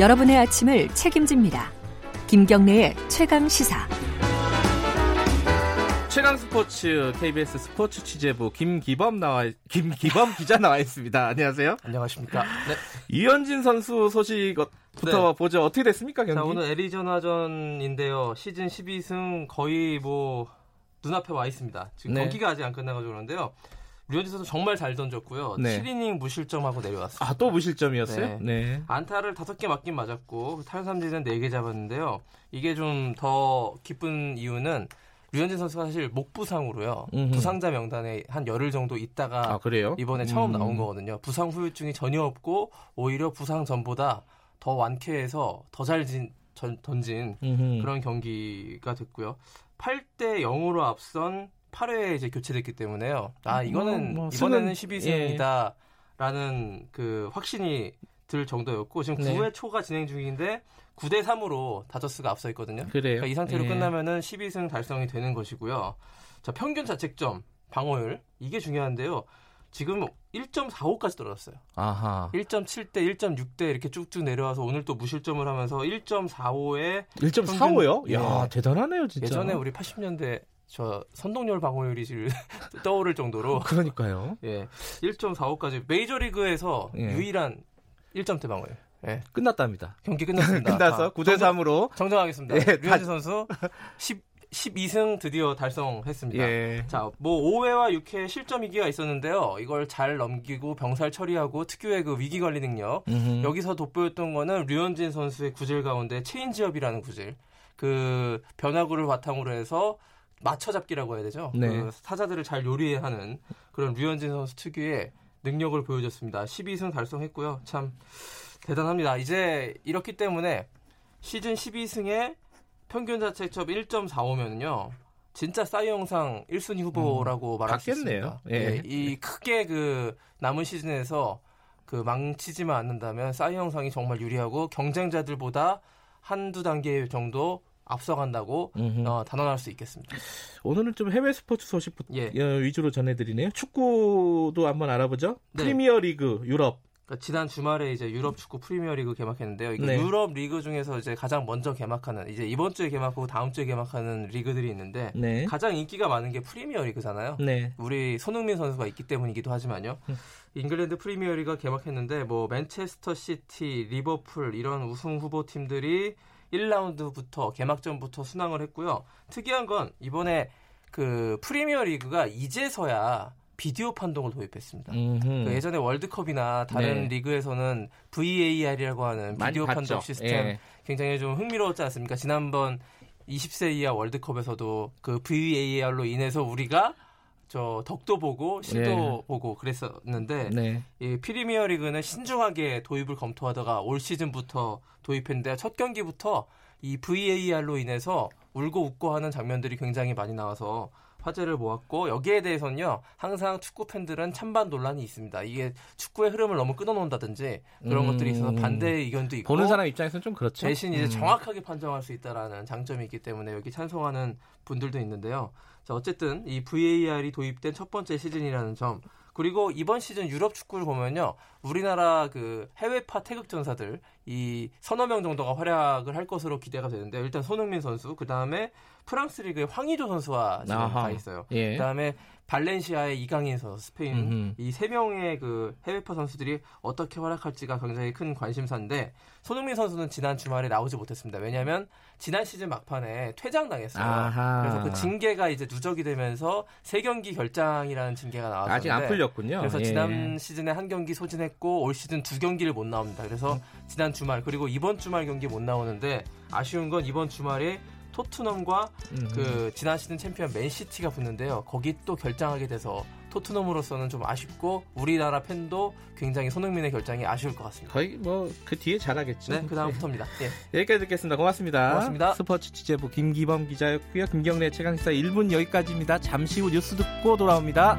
여러분의 아침을 책임집니다. 김경래의 최강 시사. 최강 스포츠 KBS 스포츠 취재부 김기범 나와 김기범 기자 나와 있습니다. 안녕하세요. 안녕하십니까. 네. 이현진 선수 소식 부터 네. 보죠. 어떻게 됐습니까 경기? 자, 오늘 애리조나전인데요. 시즌 12승 거의 뭐 눈앞에 와 있습니다. 지금 네. 경기가 아직 안 끝나가지고 그러는데요. 류현진 선수 정말 잘 던졌고요. 네. 7이닝 무실점하고 내려왔어요. 아, 또 무실점이었어요? 네. 네. 안타를 5개 맞긴 맞았고 탈삼진은 4개 잡았는데요. 이게 좀 더 기쁜 이유는 류현진 선수가 사실 목 부상으로요. 음흠. 부상자 명단에 한 열흘 정도 있다가 아, 그래요? 이번에 처음 음. 나온 거거든요. 부상 후유증이 전혀 없고 오히려 부상 전보다 더 완쾌해서 더 잘 던진 음흠. 그런 경기가 됐고요. 8대 0으로 앞선 8회에 이제 교체됐기 때문에요. 아 음, 이거는 뭐, 뭐, 이번에는 12승이다라는 예. 그 확신이 들 정도였고 지금 네. 9회 초가 진행 중인데 9대 3으로 다저스가 앞서 있거든요. 그래요? 그러니까 이 상태로 예. 끝나면은 12승 달성이 되는 것이고요. 자 평균 자책점 방어율 이게 중요한데요. 지금 1.45까지 떨어졌어요. 아하. 1.7대, 1.6대 이렇게 쭉쭉 내려와서 오늘 또 무실점을 하면서 1.45에 1.45요? 야, 예. 대단하네요, 진짜. 예전에 우리 80년대 저 선동열 방어율이 지금 떠오를 정도로 그러니까요. 예. 1.45까지 메이저리그에서 예. 유일한 1점대 방어율. 예. 끝났답니다. 경기 끝났습니다. 끝나서 9대 3으로 정정하겠습니다. 예, 류현진 선수 10 12승 드디어 달성했습니다. 예. 자, 뭐 5회와 6회 실점 위기가 있었는데요. 이걸 잘 넘기고 병살 처리하고 특유의 그 위기 관리 능력. 음흠. 여기서 돋보였던 거는 류현진 선수의 구질 가운데 체인지업이라는 구질. 그 변화구를 바탕으로 해서 맞춰잡기라고 해야 되죠. 네. 그 타자들을 잘 요리하는 그런 류현진 선수 특유의 능력을 보여줬습니다. 12승 달성했고요. 참 대단합니다. 이제 이렇기 때문에 시즌 12승에 평균 자책점 1.45면요. 진짜 싸이 영상 1순위 후보라고 음, 말할 수 있습니다. 예. 예. 이 크게 그 남은 시즌에서 그 망치지만 않는다면 싸이 영상이 정말 유리하고 경쟁자들보다 한두 단계 정도 앞서간다고 어, 단언할 수 있겠습니다. 오늘은 좀 해외 스포츠 소식 예. 어, 위주로 전해드리네요. 축구도 한번 알아보죠. 네. 프리미어 리그 유럽 그러니까 지난 주말에 이제 유럽 축구 프리미어 리그 개막했는데요. 이게 네. 유럽 리그 중에서 이제 가장 먼저 개막하는 이제 이번 주에 개막하고 다음 주에 개막하는 리그들이 있는데 네. 가장 인기가 많은 게 프리미어 리그잖아요. 네. 우리 손흥민 선수가 있기 때문이기도 하지만요. 음. 잉글랜드 프리미어 리그가 개막했는데 뭐 맨체스터 시티, 리버풀 이런 우승 후보 팀들이 1라운드부터 개막전부터 순항을 했고요. 특이한 건 이번에 그 프리미어 리그가 이제서야 비디오 판독을 도입했습니다. 그 예전에 월드컵이나 다른 네. 리그에서는 VAR이라고 하는 비디오 판독 시스템 예. 굉장히 좀 흥미로웠지 않습니까? 지난번 20세 이하 월드컵에서도 그 VAR로 인해서 우리가 저 덕도 보고 실도 네. 보고 그랬었는데 네. 이 프리미어 리그는 신중하게 도입을 검토하다가 올 시즌부터 도입했는데 첫 경기부터 이 VAR로 인해서 울고 웃고 하는 장면들이 굉장히 많이 나와서 화제를 모았고 여기에 대해서는요 항상 축구 팬들은 찬반 논란이 있습니다. 이게 축구의 흐름을 너무 끊어놓는다든지 그런 음... 것들이 있어서 반대 의견도 있고 보는 사람 입장에서는 좀 그렇죠. 대신 이제 음... 정확하게 판정할 수 있다라는 장점이 있기 때문에 여기 찬성하는 분들도 있는데요. 자 어쨌든 이 VAR이 도입된 첫 번째 시즌이라는 점 그리고 이번 시즌 유럽 축구를 보면요. 우리나라 그 해외파 태극 전사들 이 서너 명 정도가 활약을 할 것으로 기대가 되는데 일단 손흥민 선수, 그다음에 프랑스 리그의 황의조 선수와 지금 아하. 가 있어요. 예. 그다음에 발렌시아의 이강인 선수, 스페인 이 세 명의 그 해외파 선수들이 어떻게 활약할지가 굉장히 큰 관심사인데 손흥민 선수는 지난 주말에 나오지 못했습니다. 왜냐하면 지난 시즌 막판에 퇴장당했어요. 아하. 그래서 그 징계가 이제 누적이 되면서 세 경기 결장이라는 징계가 나왔는데 아직 안 풀렸군요. 그래서 예. 지난 시즌에 한 경기 소진했고 올 시즌 두 경기를 못 나옵니다. 그래서 음. 지난 주말 그리고 이번 주말 경기 못 나오는데 아쉬운 건 이번 주말에 토트넘과 음. 그 지난 시즌 챔피언 맨시티가 붙는데요. 거기 또 결장하게 돼서 토트넘으로서는 좀 아쉽고 우리나라 팬도 굉장히 손흥민의 결장이 아쉬울 것 같습니다. 거의 뭐 그 뒤에 잘하겠죠. 네, 그 다음부터입니다. 예. 여기까지 듣겠습니다. 고맙습니다. 고맙습니다. 스포츠 취재부 김기범 기자였고요. 김경래 최강시사 1분 여기까지입니다. 잠시 후 뉴스 듣고 돌아옵니다.